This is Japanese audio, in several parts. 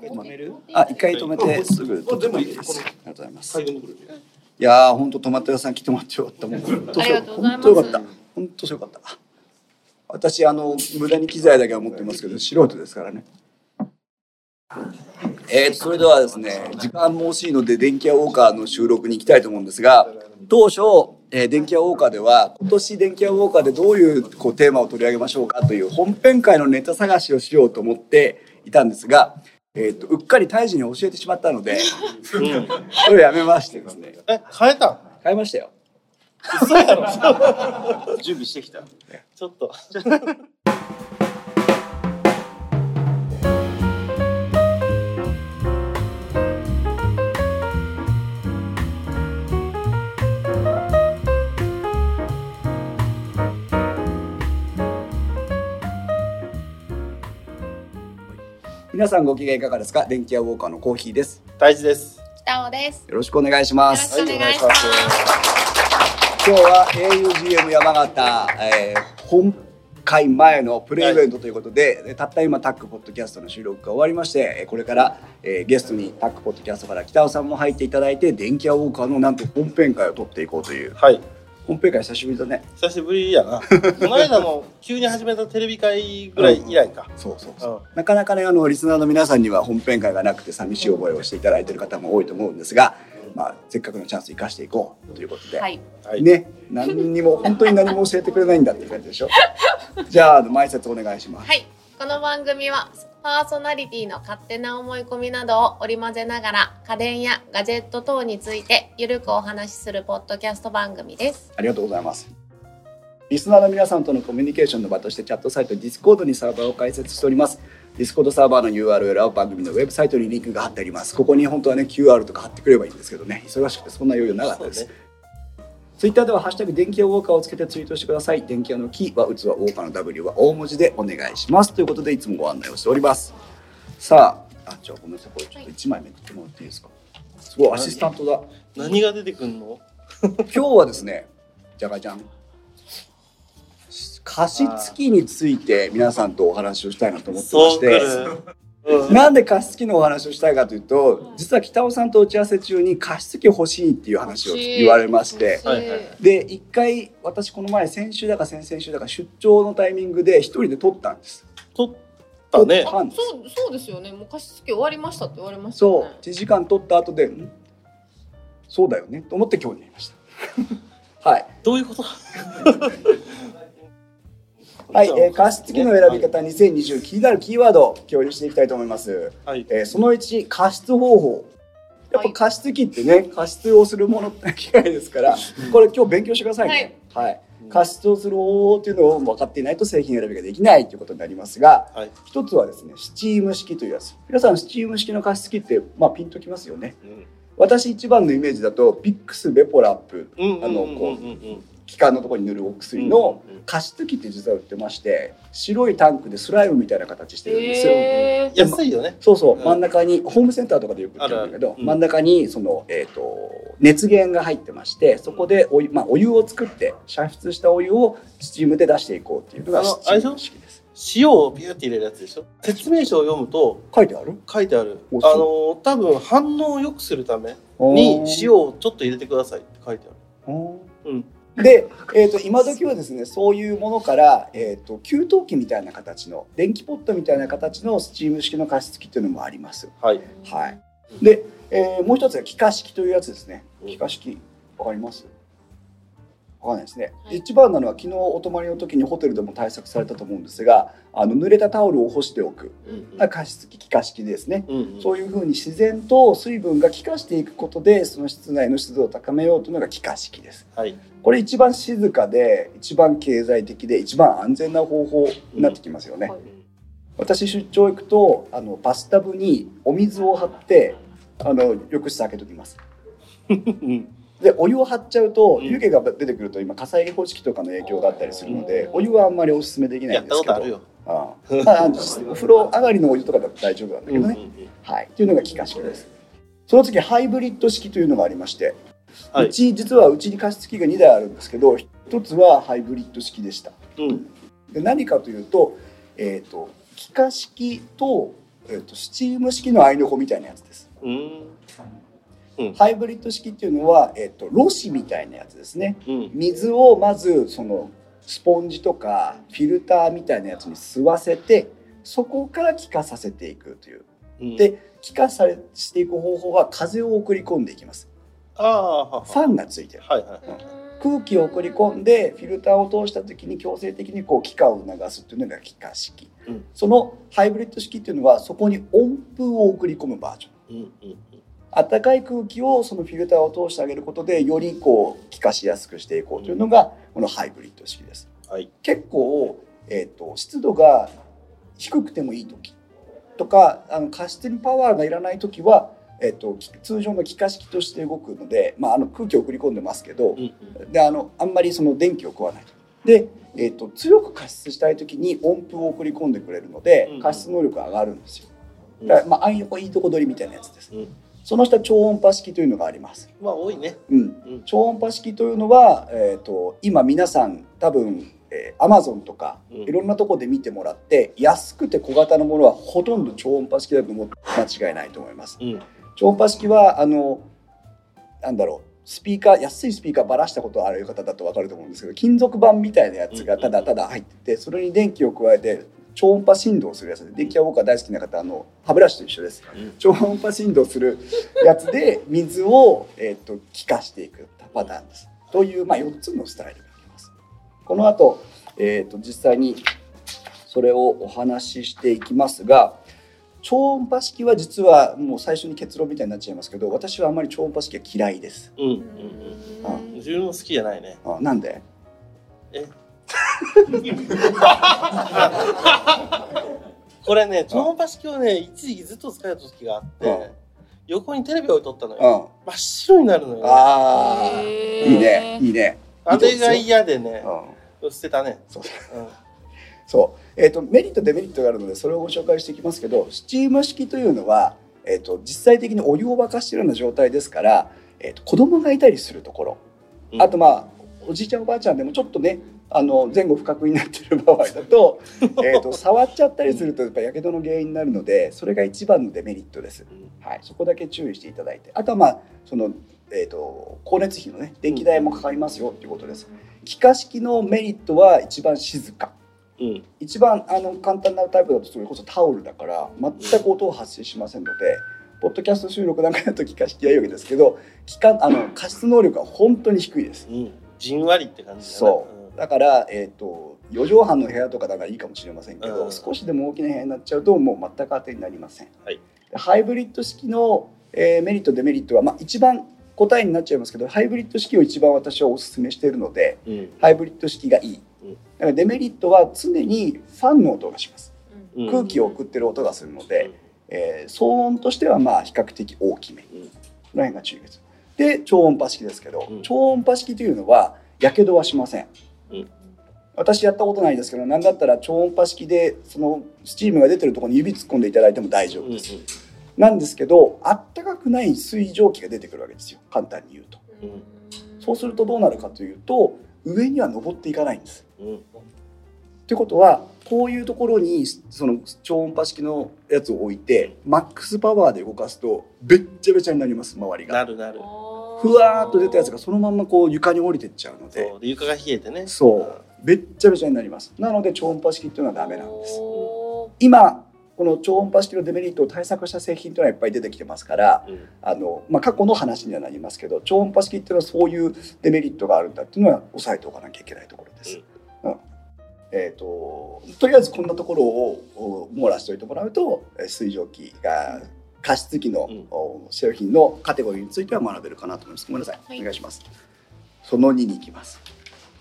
止める？あ、一回止めてすぐあでもいいです。ありがとうございます。い最後のこれやー、本当止まった屋さん来てもらってよかった。もう本当ありがとうございます本当よかった。本当よかった。私あの無駄に機材だけは持ってますけど素人ですからね。えー、それではですね時間も惜しいので電気屋ウォーカーの収録に行きたいと思うんですが当初、えー電気屋ウォーカーでは今年電気屋ウォーカーでどういうこうテーマを取り上げましょうかという本編会のネタ探しをしようと思っていたんですが、えー、とうっかり胎児に教えてしまったのでそれをやめましてですね。え変えた変えましたよ。嘘やろ。準備してきた。ちょっと皆さんご機嫌いかがですか？電気屋ウォーカーのコーヒーです。大事です北尾です。よろしくお願いします。よろしくお願いします。今日は augm 山形、えー本会前のプレイベントということで、たった今タックポッドキャストの収録が終わりましてえーこれから、えーゲストにタックポッドキャストから北尾さんも入っていただいて電気屋ウォーカーのなんと本編会を撮っていこうというはい本編会久しぶりだね。久しぶりやな。この間も急に始めたテレビ会ぐらい以来か。そうそうそう。なかなかねあのリスナーの皆さんには本編会がなくて寂しい覚えをしていただいている方も多いと思うんですが、まあ、せっかくのチャンス生かしていこうということで、はい。はい。ね。何にも本当に何も教えてくれないんだっていう感じでしょ。じゃあ前説お願いします、はい。この番組はパーソナリティの勝手な思い込みなどを織り交ぜながら家電やガジェット等についてゆるくお話しするポッドキャスト番組です。ありがとうございます。リスナーの皆さんとのコミュニケーションの場としてチャットサイト Discord にサーバーを開設しております。Discord サーバーの URL は番組のウェブサイトにリンクが貼ってあります。ここに本当はね QR とか貼ってくればいいんですけどね。忙しくてそんな余裕なかったです、ツイッターでは「ハッシュタグ電気屋ウォーカー」をつけてツイートしてください。電気屋の「キ」は器ウォーカーの W は大文字でお願いします。ということでいつもご案内をしております。さああじゃあごめんなさい。これちょっと1枚めくってもらっていいですか？すごいアシスタントだ。何が出てくんの？今日はですねじゃがじゃん。加湿器について皆さんとお話をしたいなと思ってましてなんで加湿器のお話をしたいかというと実は北尾さんと打ち合わせ中に加湿器欲しいっていう話を言われましてで一回私この前先週だか先々週だか出張のタイミングで一人で撮ったんです。撮ったね。そうそうですよね。もう加湿器終わりましたって言われましたそう。よね。1時間撮った後でん。そうだよね。と思って今日になりました。はい。どういうこと？はい、えー、加湿器の選び方2020気になるキーワードを共有していきたいと思います。はいえーその1、加湿方法。やっぱ加湿器ってね、加湿をするものって機械ですから、これ今日勉強してくださいね。はい。加湿をする方法っていうのを分かっていないと製品選びができないということになりますが、はい一つはですね、スチーム式というやつ。皆さん、スチーム式の加湿器って、まあ、ピンときますよね。私一番のイメージだと、ヴィックスヴェポラップ、うんあの、うんこう、うんうん気管のところに塗るお薬の加湿器って実は売ってまして白いタンクでスライムみたいな形してるんですよ。へー。安いよね。そうそううん。真ん中にホームセンターとかでよく売ってるんだけど真ん中にその、えー、と熱源が入ってましてそこでお湯,、まあ、お湯を作って煮沸したお湯をスチームで出していこうっていうのがスチーム式です。塩をビューって入れるやつでしょ？説明書を読むと書いてある？書いてある。おあの多分反応を良くするために塩をちょっと入れてくださいって書いてある。うんで、えー、と今時はですねそういうものから、えー、と給湯器みたいな形の電気ポットみたいな形のスチーム式の加湿器っていうのもあります。はい。はい、で、えーもう一つが気化式というやつですね。うん。気化式わかります？わかんないですね、はい。一番なのは昨日お泊まりの時にホテルでも対策されたと思うんですがあの濡れたタオルを干しておく。うん加湿器気化式ですね、うんうん。そういうふうに自然と水分が気化していくことでその室内の湿度を高めようというのが気化式です。はい。これ一番静かで一番経済的で一番安全な方法になってきますよね、はい。私出張行くとあのバスタブにお水を張ってあの浴室開けときます。うんでお湯を張っちゃうとうん。湯気が出てくると今火災報知器とかの影響があったりするのでお湯はあんまりおすすめできないんですけど。あああ。まあお風呂上がりのお湯とかだと大丈夫なんだけどね、はい。っていうのが気化式です。その次ハイブリッド式というのがありまして、はい。うち実はうちに加湿器が2台あるんですけど一つはハイブリッド式でした。うん。で何かというと,、えー、と気化式とえっとスチーム式のアイノコみたいなやつです。うん。ハイブリッド式っていうのは、えっとろ紙みたいなやつですね。うん。水をまずそのスポンジとかフィルターみたいなやつに吸わせてそこから気化させていくという。うん、で気化されしていく方法は風を送り込んでいきます。あファンがついてる。はいはい。空気を送り込んでフィルターを通した時に強制的にこう気化を促すっていうのが気化式、うん。そのハイブリッド式っていうのはそこに温風を送り込むバージョン。うんうん暖かい空気をそのフィルターを通してあげることでよりこう気化しやすくしていこうというのがこのハイブリッド式です。はい。結構、えー、と湿度が低くてもいい時とかあの加湿にパワーがいらない時は、えー、とき通常の気化式として動くので、まあ、あの空気を送り込んでますけどうんうん。であのあんまりその電気を食わない。で、えー、と強く加湿したい時に温風を送り込んでくれるのでうん加湿能力が上がるんですよ。うん。だから、まあ、ああいういいとこ取りみたいなやつです。うん。その下超音波式というのがありますまあ多いね。うんうん。超音波式というのは、えー、と今皆さん多分、えー、Amazon とかうんいろんなとこで見てもらって、安くて小型のものはほとんど超音波式だと思って間違いないと思います。うん。超音波式はあのなんだろうスピーカー安いスピーカーばらしたことある方だと分かると思うんですけど金属板みたいなやつがただただ入っててそれに電気を加えて超音波振動するやつで電気は僕は大好きな方あの歯ブラシと一緒です。うん超音波振動するやつで水を、えー、と気化していくパターンです。という、まあ、4つのスタイルがあります。この後、えー、と実際にそれをお話ししていきますが超音波式は実はもう最初に結論みたいになっちゃいますけど私はあんまり超音波式は嫌いです。うんうんううん。自分も好きじゃないね。あなんで？え これね、超音波式をね、一時期ずっと使えた時があっうん。て、横にテレビ置いとったのうん、よ。あ真っ白になるのよ、ね。あー。へー。いいねいいね。あれが嫌でね、うん。捨てたね。そう。うん。そう、えー、とメリットデメリットがあるのでそれをご紹介していきますけどスチーム式というのは、えー、と実際的にお湯を沸かしているような状態ですから、えー、と子供がいたりするところ、うん。あとまあおじいちゃんおばあちゃんでもちょっとねあの前後不覚になってる場合だと えーと触っちゃったりするとやっぱやけどの原因になるのでそれが一番のデメリットです。はい、そこだけ注意していただいてあとはまあその、えー、と光熱費のね電気代もかかりますよっていうことです。気化式のメリットは一番静かうん。一番あの簡単なタイプだとそれこそタオルだから全く音は発生しませんのでポッドキャスト収録なんかだと気化式はいいわけですけど気化あの加湿能力は本当に低いですうん。じんわりって感じだね。そうだから、えー、と4畳半の部屋とかだからいいかもしれませんけど、うん。少しでも大きな部屋になっちゃうともう全く当てになりません、はい。ハイブリッド式の、えーメリットデメリットは、まあ、一番答えになっちゃいますけどハイブリッド式を一番私はお勧めしているのでうん。うん。ハイブリッド式がいい。うん。だからデメリットは常にファンの音がします。うん。空気を送ってる音がするので、えー騒音としてはまあ比較的大きめ。こうん。の辺が注意ですで超音波式ですけど、うん。超音波式というのはやけどはしません、うん。私やったことないですけど何だったら超音波式でそのスチームが出てるところに指突っ込んでいただいても大丈うん。うん。夫です、なんですけどあったかくない水蒸気が出てくるわけですよ。簡単に言うと。うん。そうするとどうなるかというと上には登っていかないんです。うん。ってことはこういうところにその超音波式のやつを置いてマックスパワーで動かすとべっちゃべちゃになります周りが。なるなる。ふわーっと出たやつがそのまんまこう床に降りてっちゃうので。床が冷えてね。そう。べっちゃべちゃになります。なので超音波式っていうのはダメなんです。お今この超音波式のデメリットを対策した製品というのはいっぱい出てきてますからうん。あの、まあ、過去の話にはなりますけど超音波式っていうのはそういうデメリットがあるんだっていうのは押さえておかなきゃいけないところです。うん。えー、ととりあえずこんなところをお網羅しておいてもらうとえー水蒸気が加湿器の、製品のカテゴリーについては学べるかなと思います。ごめんなさい、はいお願いします。その2に行きます。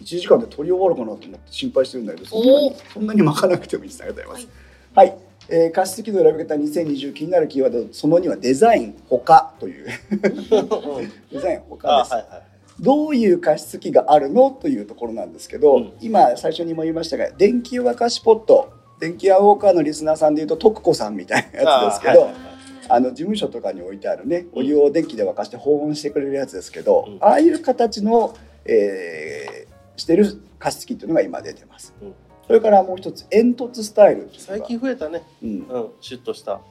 1時間で取り終わるかなと思って心配してるんだけどそんなにそんなに巻かなくてもいいです。ありがとうございます。はい、えー加湿器の選び方2020気になるキーワードその2はデザイン他という デザイン他です、あはいはい。どういう加湿器があるのというところなんですけど、うん今最初にも言いましたが電気湯沸かしポット電気屋ウォーカーのリスナーさんでいうと徳子さんみたいなやつですけどあ,、の事務所とかに置いてあるねお湯を電気で沸かして保温してくれるやつですけど、うん。ああいう形の、えーしてる加湿器っていうのが今出てます、うん。それからもう一つ煙突スタイル最近増えたね。うん。うん。シュッとした。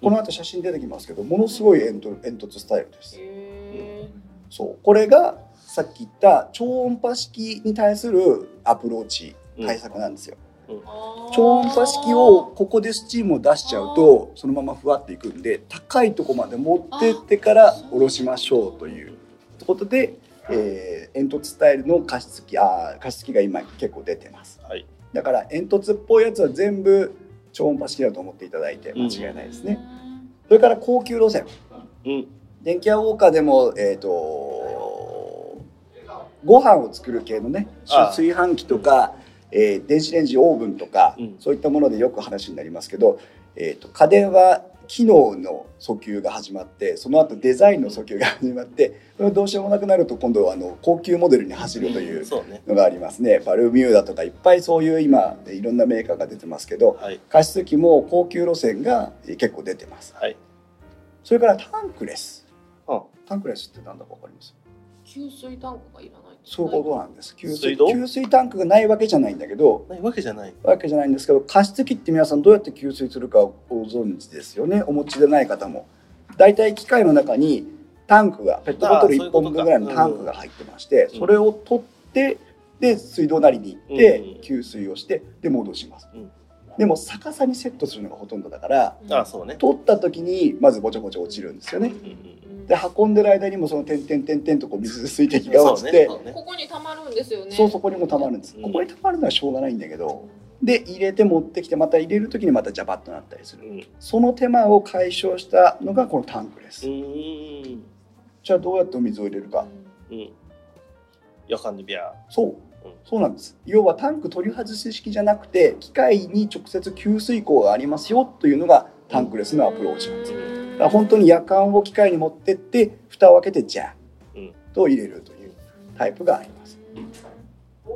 この後写真出てきますけどものすごい煙突煙突スタイルです。へそう。これがさっき言った超音波式に対するアプローチ対策なんですよ、ー超音波式をここでスチームを出しちゃうとそのままふわっていくんで高いとこまで持ってってから下ろしましょうということで、えー煙突スタイルの加湿器あー加湿器が今結構出てます。はい。だから煙突っぽいやつは全部超音波式だと思っていただいて間違いないですね、それから高級路線。うん。電気屋ウォーカーでもえっ、とご飯を作る系のね炊飯器とか、えー電子レンジオーブンとか、うん。そういったものでよく話になりますけど、えー、と家電は機能の訴求が始まってその後デザインの訴求が始まってそれがどうしようもなくなると今度はあの高級モデルに走るというそうね。のがありますね。バルミューダとかいっぱいそういう今いろんなメーカーが出てますけどはい。加湿器も高級路線が結構出てます。はい。それからタンクレス。あタンクレスって何だか分かります？給水タンクがいらないそういうことなんです。給水給水タンクがないわけじゃないんだけどないわけじゃない。わけじゃないんですけど加湿器って皆さんどうやって給水するかご存知ですよね。お持ちでない方も。大体機械の中にタンクがペットボトル1あーそういうことか。本分ぐらいのタンクが入ってましてうん。それを取ってで水道なりに行ってうん。給水をしてで戻します。うんでも逆さにセットするのがほとんどだからあそうね。取った時にまずぼちょぼちょ落ちるんですよね。うんうんで運んでる間にもその点々点々とこう水水滴が落ちてここに溜まるんですよね。そうそこにもたまるんです、うん。ここにたまるのはしょうがないんだけどで入れて持ってきてまた入れる時にまたジャバッとなったりする。その手間を解消したのがこのタンクです、じゃあどうやってお水を入れるか。うん。夜間でビャーそうそうなんです。要はタンク取り外し式じゃなくて機械に直接給水口がありますよというのがタンクレスのアプローチなんです。だから本当に夜間を機械に持ってって蓋を開けてジャうん。ーと入れるというタイプがあります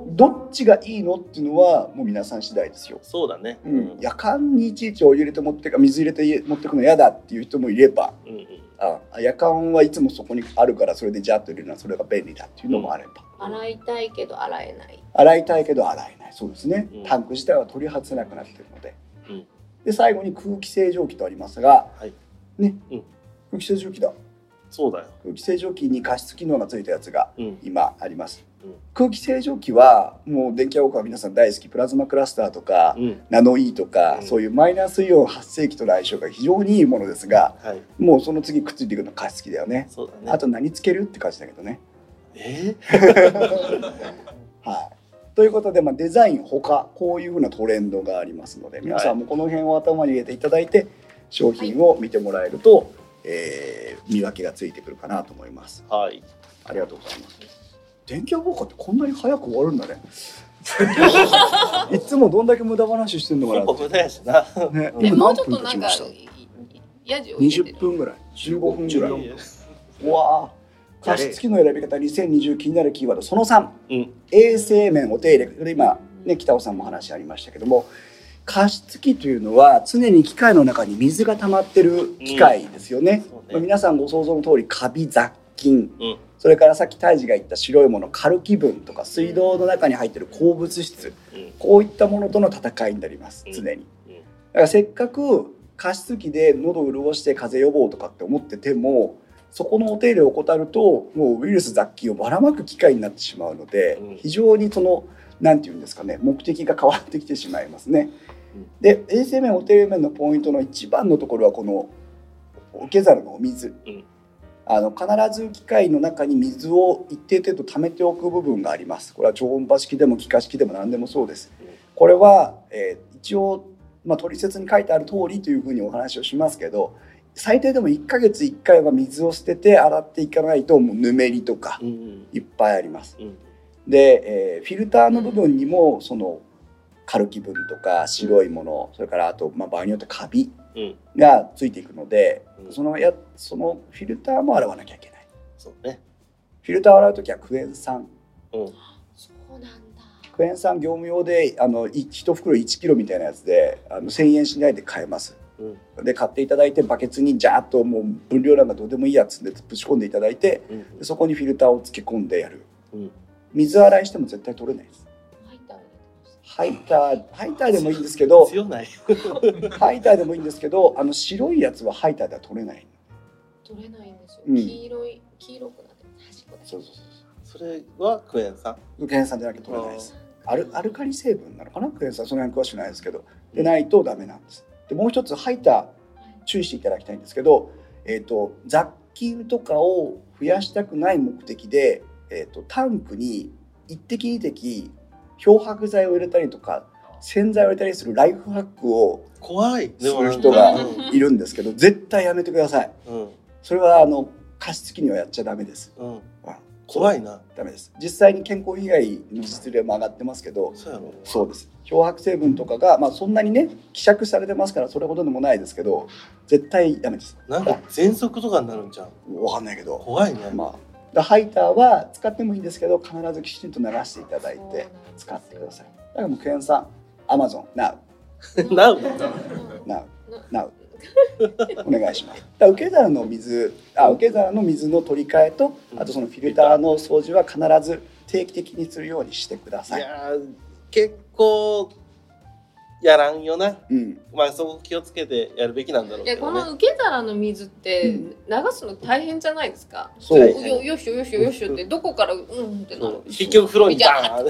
どっちがいいのっていうのはもう皆さん次第ですよ。そうだね。うん、夜間にいちいちお湯入れて持ってか水入れて持ってくの嫌だっていう人もいればうんうん。あ夜間はいつもそこにあるからそれでジャッと入れるのはそれが便利だっていうのもあれば、洗いたいけど洗えない。洗いたいけど洗えない。そうですね、うん。タンク自体は取り外せなくなってるので、うん。で最後に空気清浄機とありますが、はい。ね、うん。空気清浄機だ。そうだよ。空気清浄機に加湿機能がついたやつがうん。今あります、うん空気清浄機はもう電気屋ウォーカーは皆さん大好き。プラズマクラスターとか、うん。ナノイーとか、うん。そういうマイナスイオン発生器との相性が非常にいいものですがはい。もうその次くっついていくのは加湿器だよね。ね。あと何つけるって感じだけどね。え？はい。ということで、まあ、デザイン他こういうふうなトレンドがありますので皆さんもこの辺を頭に入れていただいて商品を見てもらえると、えー見分けがついてくるかなと思います。ーはい。ありがとうございます電気屋ウォーカーってこんなに早く終わるんだね。いつもどんだけ無駄話してんのかな無駄やしな。ね、でもう今何分ちょっとなんか経ちました？やじを入れて20る分ぐらい。15分ぐらい。うわあ加湿器の選び方2020気になるキーワードその3うん。衛生面お手入れ。これ今ね北尾さんも話ありましたけども加湿器というのは常に機械の中に水が溜まってる機械ですよね,、ねまあ皆さんご想像の通りカビ雑菌うん。それからさっき泰治が言った白いものカルキ分とか水道の中に入ってる鉱物質。うん。こういったものとの戦いになりますうん。常に。うん。だからせっかく加湿器で喉を潤して風邪予防とかって思っててもそこのお手入れを怠るともうウイルス雑菌をばらまく機会になってしまうので、うん。非常にそのなんていうんですかね目的が変わってきてしまいますね。うん。で衛生面お手入れ面のポイントの一番のところはこの受け皿のお水。うんあの必ず機械の中に水を一定程度溜めておく部分があります。これは超音波式でも気化式でも何でもそうです。これは、えー一応、まあ、取説に書いてある通りというふうにお話をしますけど最低でも1ヶ月1回は水を捨てて洗っていかないともうぬめりとかうんうんいっぱいあります。うんで、えーフィルターの部分にもそのカルキ分とか白いものそれからあと、まあ、場合によってカビうん。がついていくので、うん。そのやそのフィルターも洗わなきゃいけない。そうね。フィルターを洗う時はクエン酸。うん。そうなんだ。クエン酸業務用であのい1袋1キロみたいなやつであの1000円しないで買えます。うん。で買っていただいてバケツにジャーッともう分量なんかどうでもいいやつでぶち込んでいただいてうん。でそこにフィルターをつけ込んでやる。うん。水洗いしても絶対取れないですハイターハイターでもいいんですけど強ない。ハイターでもいいんですけどあの白いやつはハイターでは取れない。取れないんですよ。うん。黄色い黄色くなってる。端っこだけ。そうそうそうそれはクエン酸？クエン酸でなきゃ取れないです。アルアルカリ成分なのかな？クエン酸。その辺詳しくないですけど。でないとダメなんです。でもう一つハイター注意していただきたいんですけど、えー、と雑菌とかを増やしたくない目的で、えー、とタンクに一滴二滴漂白剤を入れたりとか洗剤を入れたりするライフハックを怖い。する人がうん。いるんですけど絶対やめてください。うん。それはあの加湿器にはやっちゃダメです。うん。うん。怖いな。ダメです。実際に健康被害の実例も上がってますけどそうやろ。そうです。漂白成分とかが、まあ、そんなにね希釈されてますからそれほどでもないですけど絶対ダメです。なんか喘息とかになるんじゃんわかんないけど。怖いね。まあだハイターは使ってもいいんですけど必ずきちんと流していただいて使ってください。だからもうクエン酸アマゾン NOW なう NOW NOW お願いします。だ受け皿の水あ受け皿の水の取り替えとあとそのフィルターの掃除は必ず定期的にするようにしてください。いやー結構やらんよなうんまあそこ気をつけてやるべきなんだろうでけどねこの受け皿の水ってうん流すの大変じゃないですか？そうはいよよしよよしよよしってどこからうんってなるそう。結局風呂にダーン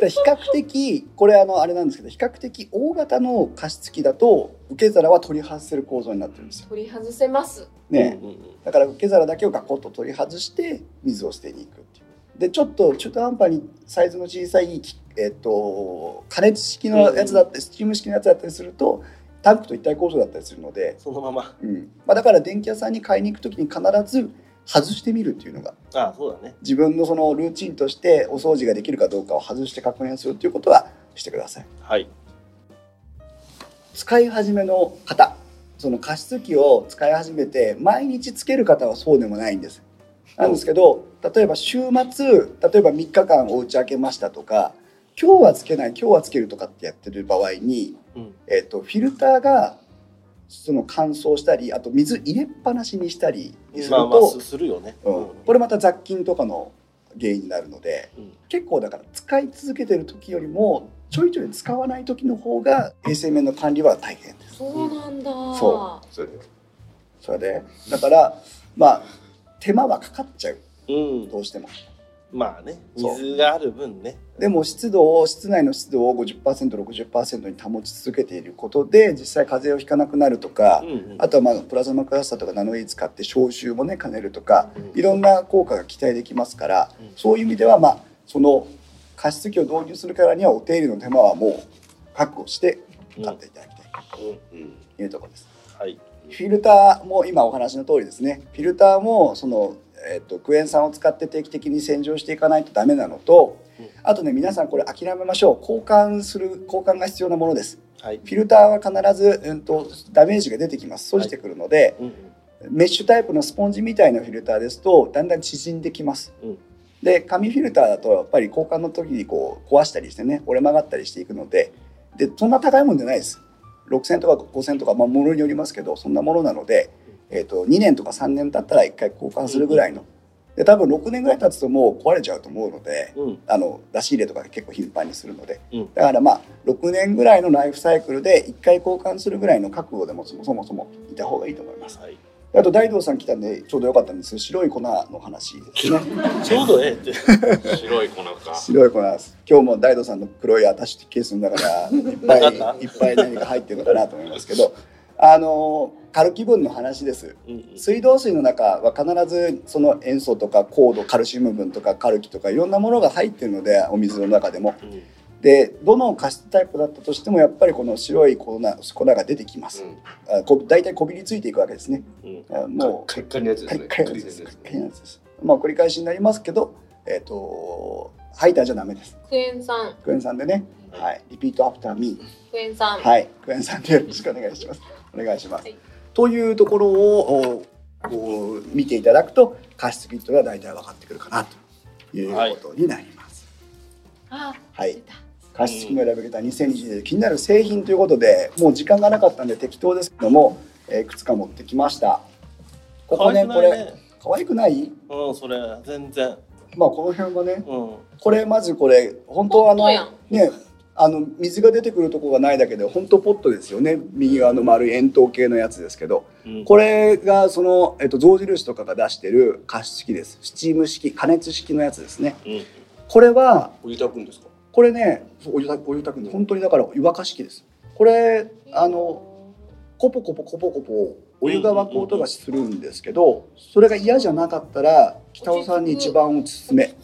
で比較的これあのあれなんですけど比較的大型の加湿器だと受け皿は取り外せる構造になってるんですよ。取り外せます。ね、うんうんだから受け皿だけをガコッと取り外して水を捨てに行くっていう。でちょっと中途半端にサイズの小さい、えっと加熱式のやつだったりスチーム式のやつだったりするとタンクと一体構造だったりするので、そのまま。うん。まあ、だから電気屋さんに買いに行く時に必ず外してみるっていうのがああそうだね。自分のそのルーチンとしてお掃除ができるかどうかを外して確認するっていうことはしてください。はい。使い始めの方その加湿器を使い始めて毎日つける方はそうでもないんです。なんですけど例えば週末例えば3日間お家開けましたとか今日はつけない今日はつけるとかってやってる場合に、うん。えっとフィルターがその乾燥したりあと水入れっぱなしにしたりすると、まあまあすするよね。うん。これまた雑菌とかの原因になるのでうん。結構だから使い続けてる時よりもちょいちょい使わない時の方が衛生面の管理は大変です。そうなんだ。そそれでそれでだからまあ手間はかかっちゃう。うん。どうしてもまあね水がある分ね。でも湿度を室内の湿度を 50%60% に保ち続けていることで実際風邪をひかなくなるとか、うんうん。あとはまあプラズマクラスターとかナノイー使って消臭もね兼ねるとかうん。いろんな効果が期待できますから、うん。そういう意味ではまあその加湿器を導入するからにはお手入れの手間はもう確保して買っていただきたいうん。うん。というところです。はい。フィルターも今お話の通りですね。フィルターもその、えっとクエン酸を使って定期的に洗浄していかないとダメなのと、うん。あとね皆さんこれ諦めましょう。交換する交換が必要なものです。はい。フィルターは必ず、うん、とダメージが出てきます。閉じてくるので、うんうん。メッシュタイプのスポンジみたいなフィルターですとだんだん縮んできます、うん。で紙フィルターだとやっぱり交換の時にこう壊したりしてね折れ曲がったりしていくのででそんな高いもんじゃないです。6000とか5000とか、まあ、ものによりますけどそんなものなので、えー、と2年とか3年経ったら1回交換するぐらいの。で多分6年ぐらい経つともう壊れちゃうと思うのでうん。あの出し入れとか結構頻繁にするので、うん。だからまあ6年ぐらいのライフサイクルで1回交換するぐらいの覚悟でもそもそもそもいた方がいいと思います。はい。あと大道さん来たんでちょうどよかったんです。白い粉の話ですね。ちょうどええって。白い粉か。白い粉です。今日も大道さんの黒いアタッシュケースの中からいっぱい いっぱい何か入ってるのかなと思いますけどあのカルキ分の話です。うんうん。水道水の中は必ずその塩素とか高度カルシウム分とかカルキとかいろんなものが入ってるのでお水の中でも。うん。でどの加湿タイプだったとしてもやっぱりこの白い粉粉が出てきます、あこ大体こびりついていくわけですね。うん。あもう。カリカリのやつですね。カリカリのやつです。カリカリのやつです。まあ繰り返しになりますけど、えっ、とハイターじゃダメです。クエン酸、クエン酸でね、はい、 repeat after meクエン酸。ー、はい、クエン酸でよろしくお願いします。お願いします。はいというところをおこう見ていただくと加湿キットが大体分かってくるかなということになります。あ、はい。加湿器の選び方2020で気になる製品ということでもう時間がなかったんで適当ですけども、えーいくつか持ってきました。ここねこれ可愛くないね可愛くない？うんそれ全然まあこの辺はねうんこれまずこれ本当はあのねあの水が出てくるところがないだけで本当ポットですよね。右側の丸い円筒形のやつですけど。うん。これがその、えっと、象印とかが出してる加湿器です。スチーム式加熱式のやつですね。うん。これはお湯炊くんですか？これねお湯炊くお湯炊くんで本当にだから湯沸かし器です。これあのコポコポコポコポお湯が沸く音がするんですけどそれが嫌じゃなかったら北尾さんに一番おすすめ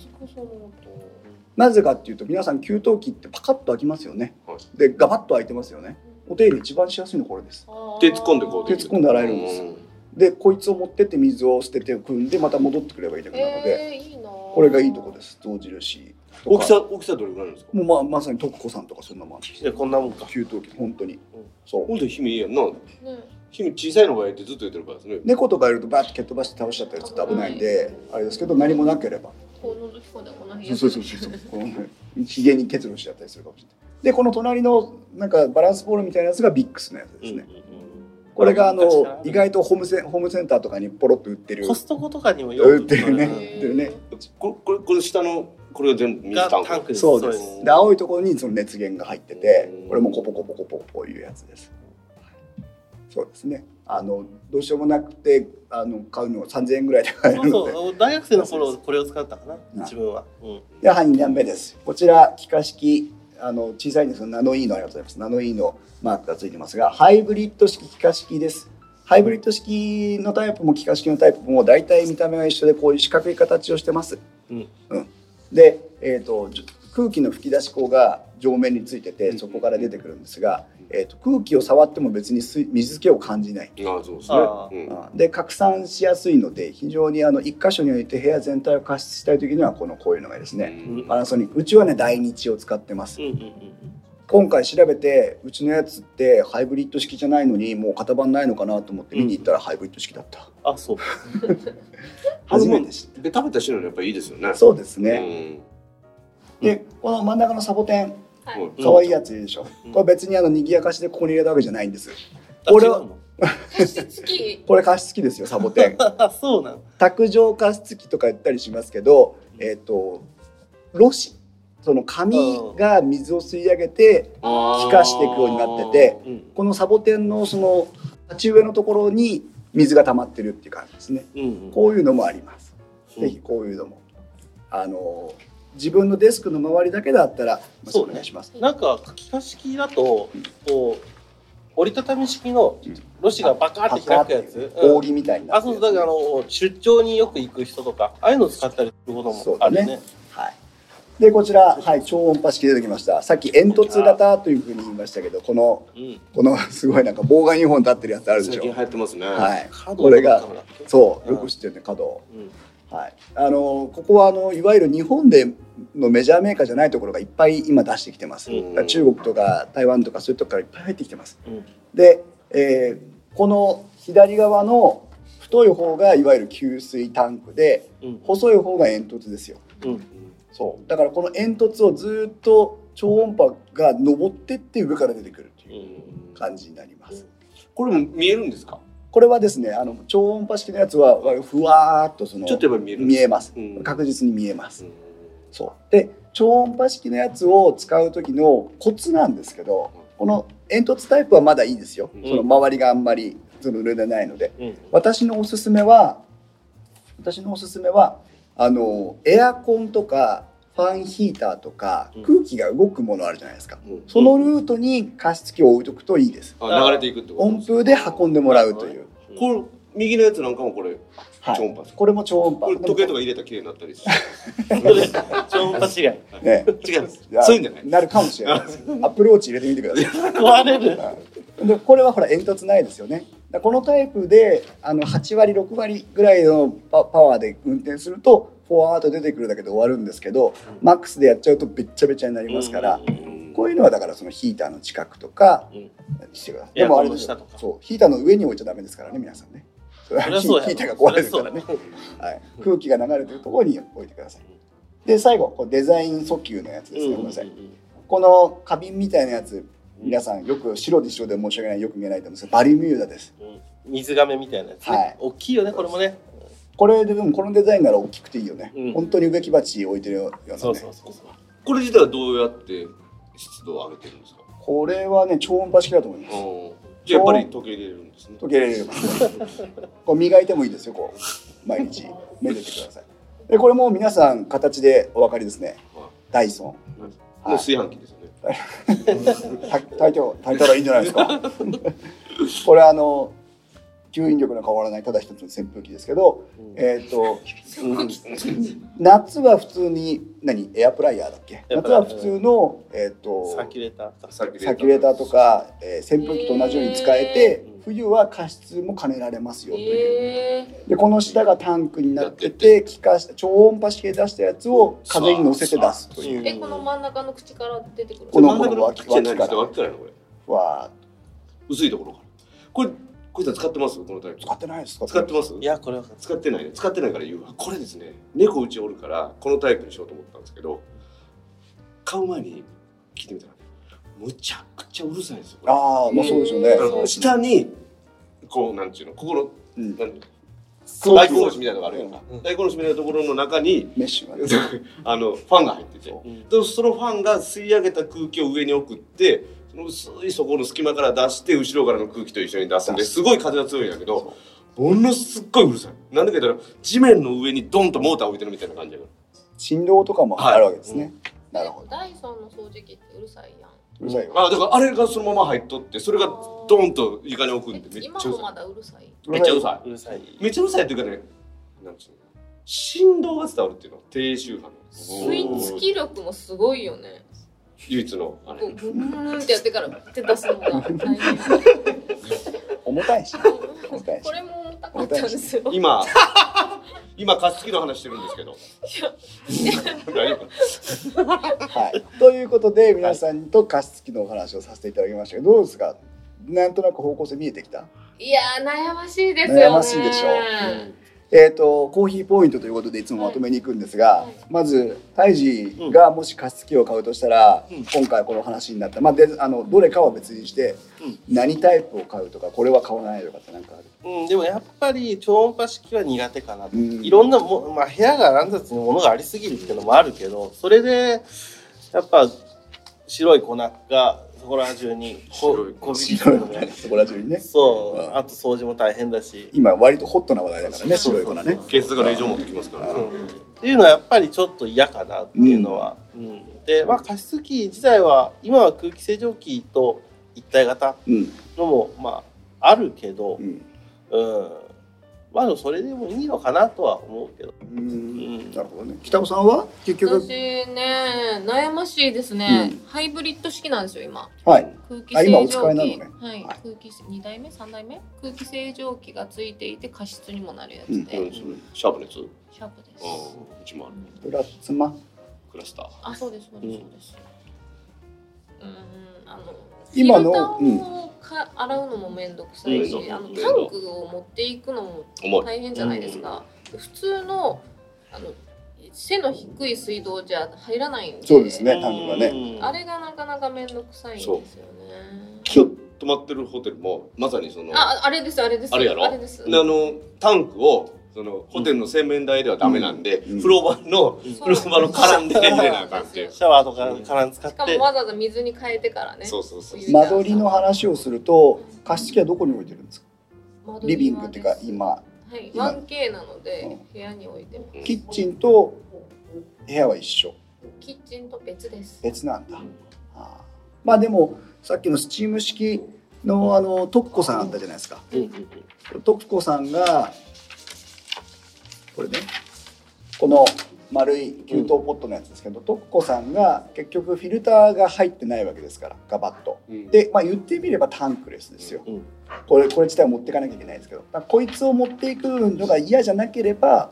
なぜかっていうと皆さん給湯器ってパカッと開きますよね。はでガバッと開いてますよね。お手入れ一番しやすいのこれです。手突っ込んでこう手突っ込んで洗えるんです。うん。でこいつを持ってって水を捨てて汲んでまた戻ってくればいいだけなので、えー、いいなこれがいいとこです象印。大きさ大きさどれぐらいなんですか？もうままさに徳子さんとかそんなもんいやこんなもんか。給湯器本当に。そう。本当に姫いいやんな。ね姫小さいのがいてずっと言ってるからですね。猫とかいるとバーッと蹴っ飛ばして倒しちゃったりすると危ないんであれですけど何もなければ。こう覗き込んでこの辺そうそうそうそう。このねひげに結露しちゃったりするかもしれない。でこの隣のなんかバランスボールみたいなやつがビックスのやつですね、これがあの意外とホームセンホームセンターとかにポロッと売ってる。コストコとかにもよ売ってるね。うん。売ってるね。これこれこれ下のこれが全部水がタンク。タンクです。そうでです。で青いところにその熱源が入っててうん。これもコポコポコポコいうやつですそうですね。あのどうしようもなくてあの買うのは3000円ぐらいで買えそうるので。そう大学生の頃これを使ったかなうん自分は、うん、ではい2段目です。こちら気化式あの小さいんですがナノイーのありがとうございます。ナノイーのマークがついてますがハイブリッド式気化式です。ハイブリッド式のタイプも気化式のタイプも大体見た目が一緒でこういう四角い形をしてます、うん。で、えー、とじゅ空気の吹き出し口が上面についててそこから出てくるんですが、えー、と空気を触っても別に水水気を感じない。ああそうですね。あうん。で拡散しやすいので非常にあの1箇所において部屋全体を加湿したい時にはこのこういうのがいいですね、うん。パナソニックうちはね大日を使ってます。うんうんうん。今回調べてうちのやつってハイブリッド式じゃないのにもう型番ないのかなと思って見に行ったらハイブリッド式だった、あそう。初めて知っベタベタしてるのやっぱいいですよね。たそうですうね、ん。でこの真ん中のサボテン可愛いやついいでしょ、うん。これ別にあの賑やかしでここに入れたわけじゃないんですあ俺は これ加湿器ですよサボテン。あ そうなん卓上加湿器とか言ったりしますけどえっ、とろ紙その紙が水を吸い上げて気化していくようになっててうん。このサボテンのその鉢植えのところに水が溜まってるっていう感じですね。うんうん。こういうのもあります。うんぜひこういうのも。あの自分のデスクの周りだけだったら、お願いします。なんか気化式だとこう折りたたみ式のロシがバカーって開くやつ、うん。扇みたいになあってるそうだからあの出張によく行く人とかああいうの使ったりすることもあるね。はい。でこちらはい超音波式出てきました。さっき煙突型というふうに言いましたけど、このうん。このすごいなんか棒が2本立ってるやつあるでし最近ょ。流行ってますね。はい。角これがそううんよく知ってるね角。うんはい。あのここはあのいわゆる日本でのメジャーメーカーじゃないところがいっぱい今出してきてます。うん。だから中国とか台湾とかそういうとこからいっぱい入ってきてます。うん。で、えーこの左側の太い方がいわゆる給水タンクでうん。細い方が煙突ですよ。うん。そう。だからこの煙突をずっと超音波が上ってって上から出てくるってういうん。感じになります。これも見えるんですか？これはですねあの超音波式のやつはふわーっとそのちょっと見える見えます。うん。確実に見えます。うん。そう。で超音波式のやつを使う時のコツなんですけどこの煙突タイプはまだいいですよ、うん。その周りがあんまりその濡れないので。うん。私のおすすめは私のおすすめはあのエアコンとかファンヒーターとかうん。空気が動くものあるじゃないですか、うん。そのルートに加湿器を置いとくといいです。あ流れていくってこと温風で運んでもらうという、これ右のやつなんかもこれはい。超音波。です、これも超音波。これ時計とか入れたら綺麗になったりす 超音波違い。ね。る違うんですそういうんじゃない。なるかもしれない。で すアップルウォッチ入れてみてください。壊れる。でこれはほら煙突ないですよね。このタイプであの8割6割ぐらいのパパワーで運転するとフォワード出てくるだけで終わるんですけど、マックスでやっちゃうとべっちゃべちゃになりますから、うんこういうのはだからそのヒーターの近くとかうんしてください。でもあれですそうヒーターの上に置いちゃダメですからね皆さんね。それは ヒーターが壊れるからね。はい、空気が流れてるところに置いてください。で最後これデザイン訴求のやつですね。ごめんなさい。この花瓶みたいなやつ皆さんよく白で白で申し訳ないよく見えないと思うんですがバリミューダです。うん水亀みたいなやつね、はい大きいよねこれもねこれででもこのデザインなら大きくていいよね。うん。本当に植木鉢置いてるようなね。そうそうそう。これ自体はどうやって湿度を上げてるんですか？これはね超音波式だと思います。うんじゃあやっぱり溶け入れるんですね。溶け入れれますこう磨いてもいいですよこう。毎日。めでてください。でこれも皆さん形でお分かりですね。はダイソン。い。の炊飯器ですよね。炊いたらいいんじゃないですか。これあの吸引力の変わらないただ一つの扇風機ですけど、えっ、と夏は普通に何？エアプライヤーだっけ？夏は普通の、えっとサーキュレーター。キサーキュレーターとか、えー扇風機と同じように使えて、うん。冬は加湿も兼ねられますよという。えでこの下がタンクになってて気化した超音波式で出したやつを風に乗せて出すという。ー、えこの真ん中の口から出てくるこの真ん中の脇口じゃないですか。脇から脇からのこれ？わ薄いところから。これこいつは使ってます？このタイプ。ー使ってないです。か使ってます？いやこれは使ってない。ね使ってないから言うわ。これですね猫うちおるからこのタイプにしようと思ったんですけど買う前に聞いてみたらねむちゃくちゃうるさいんですよああまあそうですよね、下にこうなんていうのここのうん、何そう大根おろしみたいなのがあるやんか。うん。大根おろしみたいなところの中にメッシュがね。あのファンが入ってて。そううん。でそのファンが吸い上げた空気を上に送って薄いそこの隙間から出して後ろからの空気と一緒に出すんです。ごい風が強いんだけどものすっごいうるさい。なんでか言ったら地面の上にドンとモーター置いてるみたいな感じだから振動とかもあるわけですね、なるほど。ダイソンの掃除機ってうるさいやん。うるさいよあだからあれがそのまま入っとってそれがドンと床に置くんでめっちゃ今うるさもまだうるさい？いめっちゃうるさうるさい。いめっちゃうるさいっていうかねなんつうの振動が伝わるっていうの低周波の。吸い付き力もすごいよね唯一のあれ。こうブーンってやってから手出すのが大変。重たいし。重たいし。これも重たかったんですよ。今今加湿器の話してるんですけど。大丈夫はい、ということで皆さんと加湿器のお話をさせていただきましたけどどうですか？なんとなく方向性見えてきた？いやー悩ましいですよね。悩ましいでしょえー、とコーヒーポイントということでいつもまとめに行くんですが、はい。まずタイジがもし加湿器を買うとしたら、うん。今回この話になった、まあ、であのどれかは別にして、うん。何タイプを買うとかこれは買わないとかってなんかある？うん、でもやっぱり超音波式は苦手かなと、うん。いろんなも、まあ、部屋が乱雑に物がありすぎるっていうのもあるけどそれでやっぱ白い粉がそこら中にこ白い。こびりつ白いのくのね。そこら中にね。そう、うん。あと掃除も大変だし、今割とホットな話題だからね白い粉ね。ケースが令状持ってきますから。ねうん。っていうのはやっぱりちょっと嫌かなっていうのは、うん。でまあ加湿器自体は今は空気清浄機と一体型うん。のもまああるけど。う、ん。うん、まあそれでもいいのかなとは思うけど、うん。うん。なるほどね。北尾さんは？結局？私ね悩ましいですね、うん。ハイブリッド式なんですよ今。はい。空気清浄機。使いなのね。はい、はい。空気2代目？3代目？空気清浄機がついていて加湿にもなるやつうん。で、うんシャープ熱？うんシャープです、うちもあるプラツマ？クラスター。あそうですそうですうんそうです。うん。あの今のフィルターをか洗うのも面倒くさいし、うんあのタンクを持っていくのも大変じゃないですか、普通のあの背の低い水道じゃ入らないんで。そうですねタンクがね。うん。あれがなかなか面倒くさいんですよね。今日泊まってるホテルもまさにそのあああれですあれです。あれやろ？あれです。のタンクをそのホテルの洗面台ではダメなんで、うん。風呂場のうん。風呂場の絡んで入れなあかんっていう。シャワーとかから使っしかもてわざわざ水に変えてからね。そうそうそう間取りの話をすると加湿器はどこに置いてるんですか？リビングっていうか今。はい。今。1K なのでうん。部屋に置いてます。キッチンと部屋は一緒。キッチンと別です。別なんだ、ああまあでもさっきのスチーム式のあのトッコさんあったじゃないですか。うん。うん。うん。トッコさんがこれね。この丸い給湯ポットのやつですけど、トッコさんが結局フィルターが入ってないわけですからガバッと。うん。で、まあ、言ってみればタンクレスですよ、うん。これこれ自体は持っていかなきゃいけないんですけど。こいつを持っていくのが嫌じゃなければ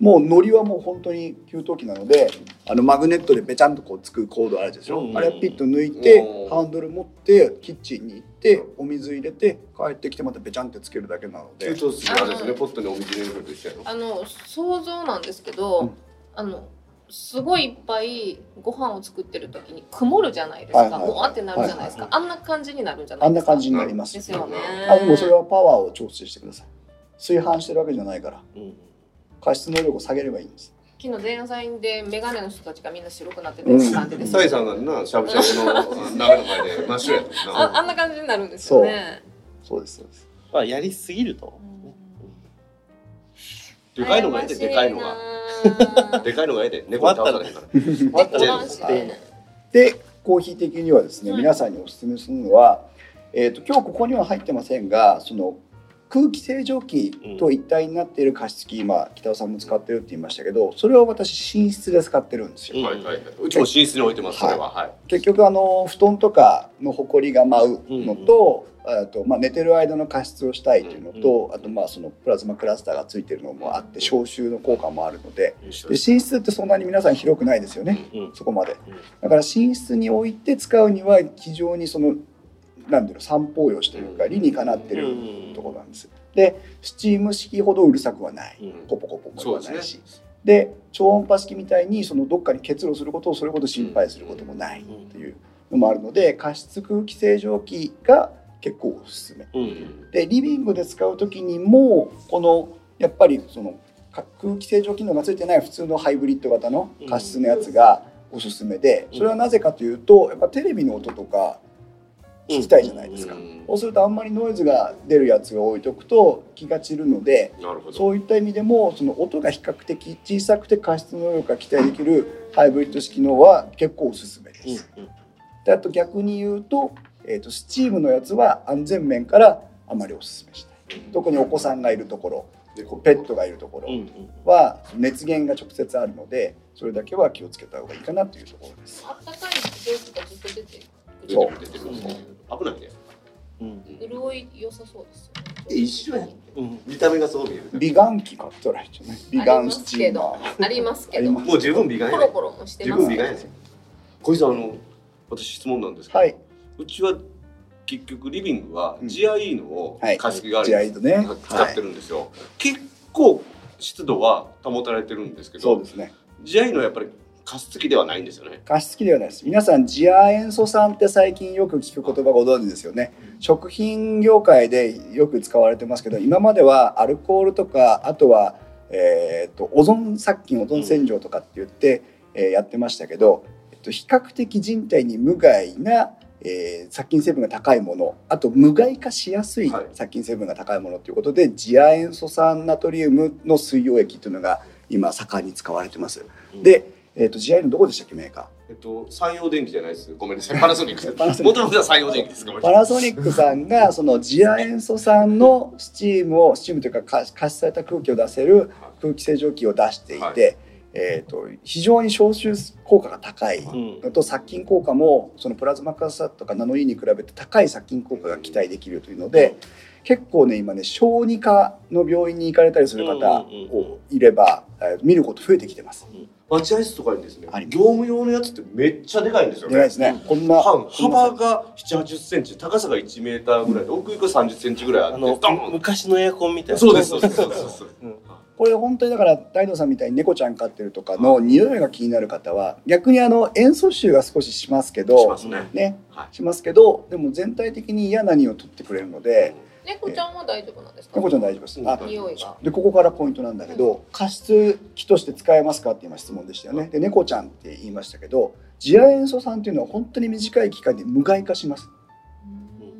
もうノリはもう本当に給湯器なのであのマグネットでべちゃんとこうつくコードあるでしょ、うんあれピッと抜いてうん。ハンドル持ってキッチンに行ってお水入れて帰ってきてまたべちゃんってつけるだけなので。給湯室あれですねポットにお水入れるのと一緒やろ。あの想像なんですけど、うん。あのすごいいっぱいご飯を作ってる時に曇るじゃないですか、はいはいはい。もわってなるじゃないですか、はいあんな感じになるんじゃないですか。あんな感じになります。ですよね。あでもそれはパワーを調整してください。炊飯してるわけじゃないから。うん加湿能力を下げればいいんです。昨日前夜祭でメガネの人たちがみんな白くなってたような感じです、サイさんがなしゃぶしゃぶの鍋の前で真っ白や。ったなああんな感じになるんですよね。そう。ですそうです。まあやりすぎると。でかいのがええででかいのが。がでかいのがええで猫に倒されへんから。猫男子ででコーヒー的にはですね、はい。皆さんにお勧めするのは、えー、と今日ここには入ってませんがその空気清浄機と一体になっている加湿器、今北尾さんも使ってるって言いましたけどそれを私寝室で使ってるんですよ。うん。はいはいはい。うちも寝室に置いてますそれは。はい。結局あの布団とかのほこりが舞うのと,、あとまあ、寝てる間の加湿をしたいというのと、あとまあそのプラズマクラスターがついてるのもあって消臭の効果もあるのでで寝室ってそんなに皆さん広くないですよね、うん。そこまで。だから寝室に置いて使うには非常にそのなんていうの三方よしというか理にかなってるところなんですでスチーム式ほどうるさくはない。うん。コポコポも言わないし。そで超音波式みたいにそのどっかに結露することをそれほど心配することもないっていうのもあるので加湿空気清浄機が結構おすすめ。うん。でリビングで使う時にもこのやっぱりそのか空気清浄機能がついてない普通のハイブリッド型の加湿のやつがおすすめでそれはなぜかというとやっぱテレビの音とか聞きたいじゃないですか。うん。そうするとあんまりノイズが出るやつを置いとくと気が散るのでなるほど。そういった意味でもその音が比較的小さくて加湿能力が期待できるハイブリッド式のは結構おすすめです。であと逆に言うと,、えー、とスチームのやつは安全面からあまりおすすめしない。特にお子さんがいるところでこうペットがいるところうんは熱源が直接あるのでそれだけは気をつけた方がいいかなというところです。あったかい蒸気がずっと出て出てる出てる危ないねうん。潤い良さそうですよね。一緒やんうん。見た目がそう見える。美顔器買ったらいいんじゃない美顔スチーマー。ありますけど。ありますもう十分美顔やねコロコロもして十ます。分美顔やね小井さんあの私質問なんですけど。はい。うちは結局リビングはうん。GIE のはい。加湿器があるジャイドね。使ってるんですよ、結構湿度は保たれてるんですけど。そうですね。GIE のやっぱり加湿器ではないんですよね加湿器ではないです。皆さん、ジア塩素酸って最近よく聞く言葉ご存知ですよね。食品業界でよく使われてますけど、今まではアルコールとか、あとは、えー、とオゾン殺菌、オゾン洗浄とかって言って、えーやってましたけど、えっと、比較的人体に無害な、えー殺菌成分が高いもの、あと無害化しやすいはい殺菌成分が高いものということで、ジア塩素酸ナトリウムの水溶液というのが今盛んに使われてます。で、えー、と GI のどこでしたっけメーカー？えっと山陽電機じゃないです。ごめんなさい。パナソニック。パナソニック。もともとは山陽電機です。パナソニックさんがそのジア塩素酸のスチームをスチームというか加加湿された空気を出せる空気清浄機を出していて、はい。えー、と非常に消臭効果が高いうん。のと殺菌効果もそのプラズマクラスターとかナノイーに比べて高い殺菌効果が期待できるというので結構ね今ね小児科の病院に行かれたりする方うんうんうんをいれば、えー見ること増えてきてます。待合室とかにですね業務用のやつってめっちゃでかいんですよね。でかいですね。こんな幅幅が7 8 0センチ高さが1メーターぐらいで奥行きが3 0センチぐらいあって昔のエアコンみたいな。そうですそうですそうです。これ本当にだから大道さんみたいに猫ちゃん飼ってるとかの匂いが気になる方は逆にあの塩素臭が少ししますけしどますね。ね。はい。しますけどでも全体的に嫌な匂いを取ってくれるので猫ちゃんは大丈夫なんですか？猫ちゃん大丈夫です。あ匂いが。でここからポイントなんだけど加湿器として使えますかって今質問でしたよね。で猫ちゃんって言いましたけど次亜塩素酸っていうのは本当に短い期間で無害化します。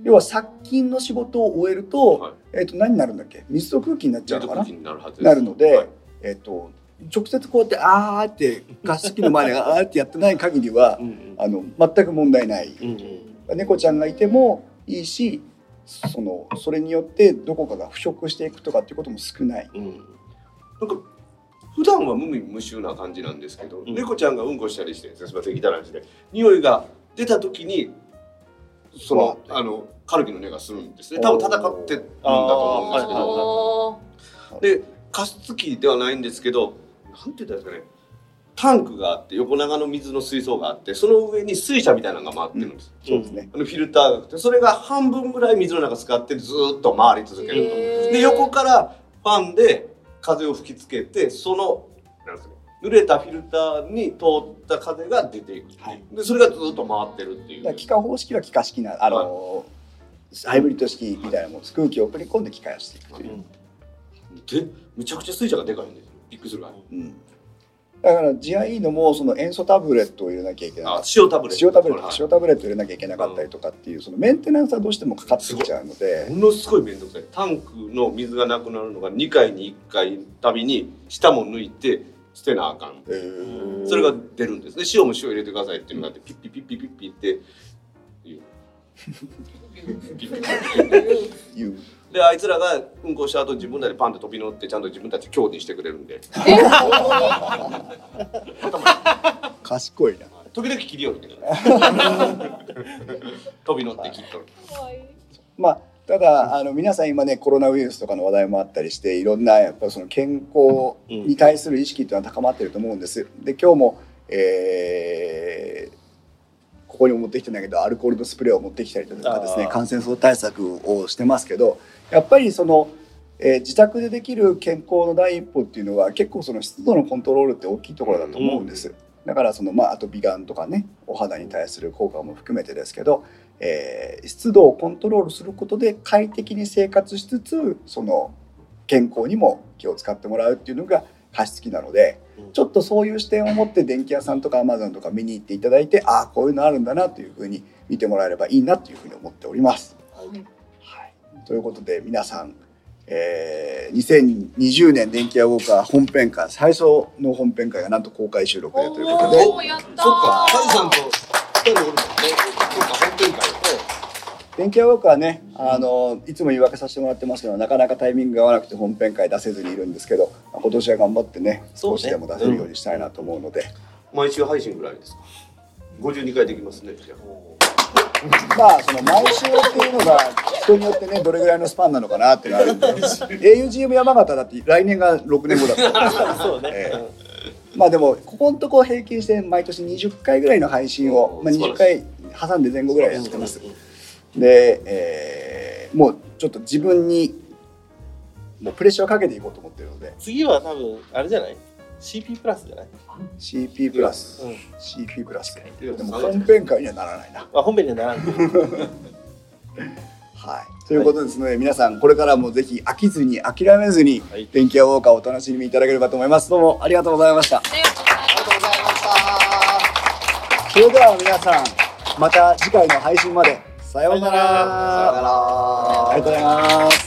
要は殺菌の仕事を終えると,、はい。えっと何になるんだっけ？水と空気になっちゃうのかな？なるはずです。なるので、はい。えっと直接こうやってあーって加湿器の前で あーってやってない限りはうんうん。あの全く問題ない、うんうん。猫ちゃんがいてもいいしそのそれによってどこかが腐食していくとかっていうことも少ない。うん。なんか普段は無味無臭な感じなんですけど、うん。猫ちゃんがうんこしたりしてすみません汚い話で匂いが出た時にそのあのカルキの根がするんですね。多分戦ってるんだと思うんですけど、で加湿器ではないんですけどなんて言ったらいいですかねタンクがあって横長の水の水槽があってその上に水車みたいなのが回ってるんです、そうですね、あのフィルターがあってそれが半分ぐらい水の中使ってずーっと回り続けるとで横からファンで風を吹きつけてそのなんですかね濡れたフィルターに通った風が出ていくはい。でそれがずっと回ってるっていう。気化方式は気化式なあの、ハイブリッド式みたいなものです空気を送り込んで気化していくという、でめちゃくちゃ水車がでかいんですよ。びっくりするぐらい。うんだから地合いいのもその塩素タブレットを入れなきゃいけないあ塩タブレット。塩タブレット。はい塩タブレット入れなきゃいけなかったりとかっていうそのメンテナンスはどうしてもかかってきちゃうので。ものすごい面倒くさい。タンクの水がなくなるのが2回に1回たびに下も抜いて捨てなあかん。えー。それが出るんですね。塩も塩入れてくださいっていうのがあってピッピッピッピッピッピッって 言う。ピッピッピッピッいうであいつらがうんこした後自分らでパンって飛び乗ってちゃんと自分たち強にしてくれるんで。賢いな。時々切りよるけど 飛び乗って切っとる。まあただあの皆さん今ねコロナウイルスとかの話題もあったりしていろんなやっぱその健康に対する意識っていうのは高まってると思うんです。で今日も、えーここにも持ってきてないけどアルコールのスプレーを持ってきたりとかですね感染症対策をしてますけどやっぱりその、えー自宅でできる健康の第一歩っていうのは結構その湿度のコントロールって大きいところだと思うんです。だからそのまああと美顔とかねお肌に対する効果も含めてですけど、えー湿度をコントロールすることで快適に生活しつつその健康にも気を使ってもらうっていうのが加湿器なのでうんちょっとそういう視点を持って電気屋さんとかアマゾンとか見に行っていただいてああこういうのあるんだなというふうに見てもらえればいいなというふうに思っております。はい、ということで皆さん、えー、2020年電気屋ウォーカー本編会最初の本編会がなんと公開収録でということで。おーやったー。そっかカズさんと二人おるもんね電気屋ウォーカーはねあのいつも言い訳させてもらってますけどなかなかタイミングが合わなくて本編会出せずにいるんですけどまあ今年は頑張ってね少しでも出せるようにしたいなと思うので。毎週配信ぐらいですか？52回できますねまあその毎週っていうのが人によってねどれぐらいのスパンなのかなっていうのがあるんで。augm 山形だって来年が6年後だった そうね、えまあでもここのとこ平均して毎年20回ぐらいの配信を、まあ、20回挟んで前後ぐらいやってますで、えーもうちょっと自分にもうプレッシャーをかけていこうと思ってるので。次は多分あれじゃない？CP プラスじゃない？CP プラス。うん。CP プラス。いやでも本編会にはならないな。まあ本編にはならんけど。はい、ということですので、皆さんこれからもぜひ飽きずに諦めずにはい。電気屋ウォーカーをお楽しみいただければと思います。どうもありがとうございました。ありがとうございますありがとうございました。それでは皆さんまた次回の配信までさようなら。さようなら。ありがとうございます